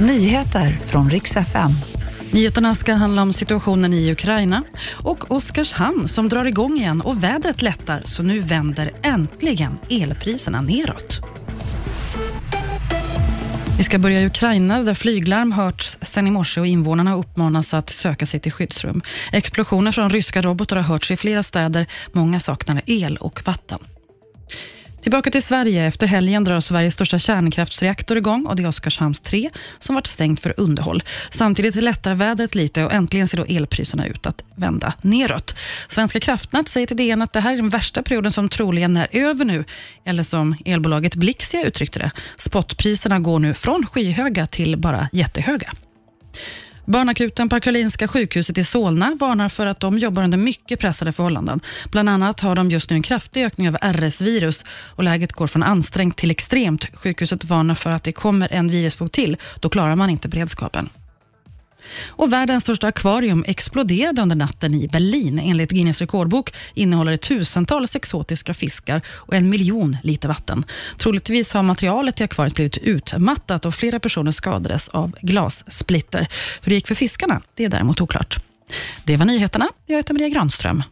Nyheter från riks FM. Nyheterna ska handla om situationen i Ukraina och Oskarshamn som drar igång igen och vädret lättar så nu vänder äntligen elpriserna neråt. Vi ska börja i Ukraina där flyglarm hörts sedan i morse och invånarna uppmanas att söka sig till skyddsrum. Explosioner från ryska robotar har hörts i flera städer. Många saknar el och vatten. Tillbaka till Sverige. Efter helgen drar Sveriges största kärnkraftsreaktor igång och det är Oskarshamns 3 som varit stängt för underhåll. Samtidigt lättar vädret lite och äntligen ser då elpriserna ut att vända neråt. Svenska kraftnät säger till DN att det här är den värsta perioden som troligen är över nu. Eller som elbolaget Blixia uttryckte det, spotpriserna går nu från skyhöga till bara jättehöga. Barnakuten på Karolinska sjukhuset i Solna varnar för att de jobbar under mycket pressade förhållanden. Bland annat har de just nu en kraftig ökning av RS-virus och läget går från ansträngt till extremt. Sjukhuset varnar för att det kommer en virusvåg till. Då klarar man inte beredskapen. Och världens största akvarium exploderade under natten i Berlin. Enligt Guinness rekordbok innehåller det tusentals exotiska fiskar och en miljon liter vatten. Troligtvis har materialet i akvariet blivit utmattat och flera personer skadades av glassplitter. Hur det gick för fiskarna det är däremot oklart. Det var nyheterna. Jag heter Maria Granström.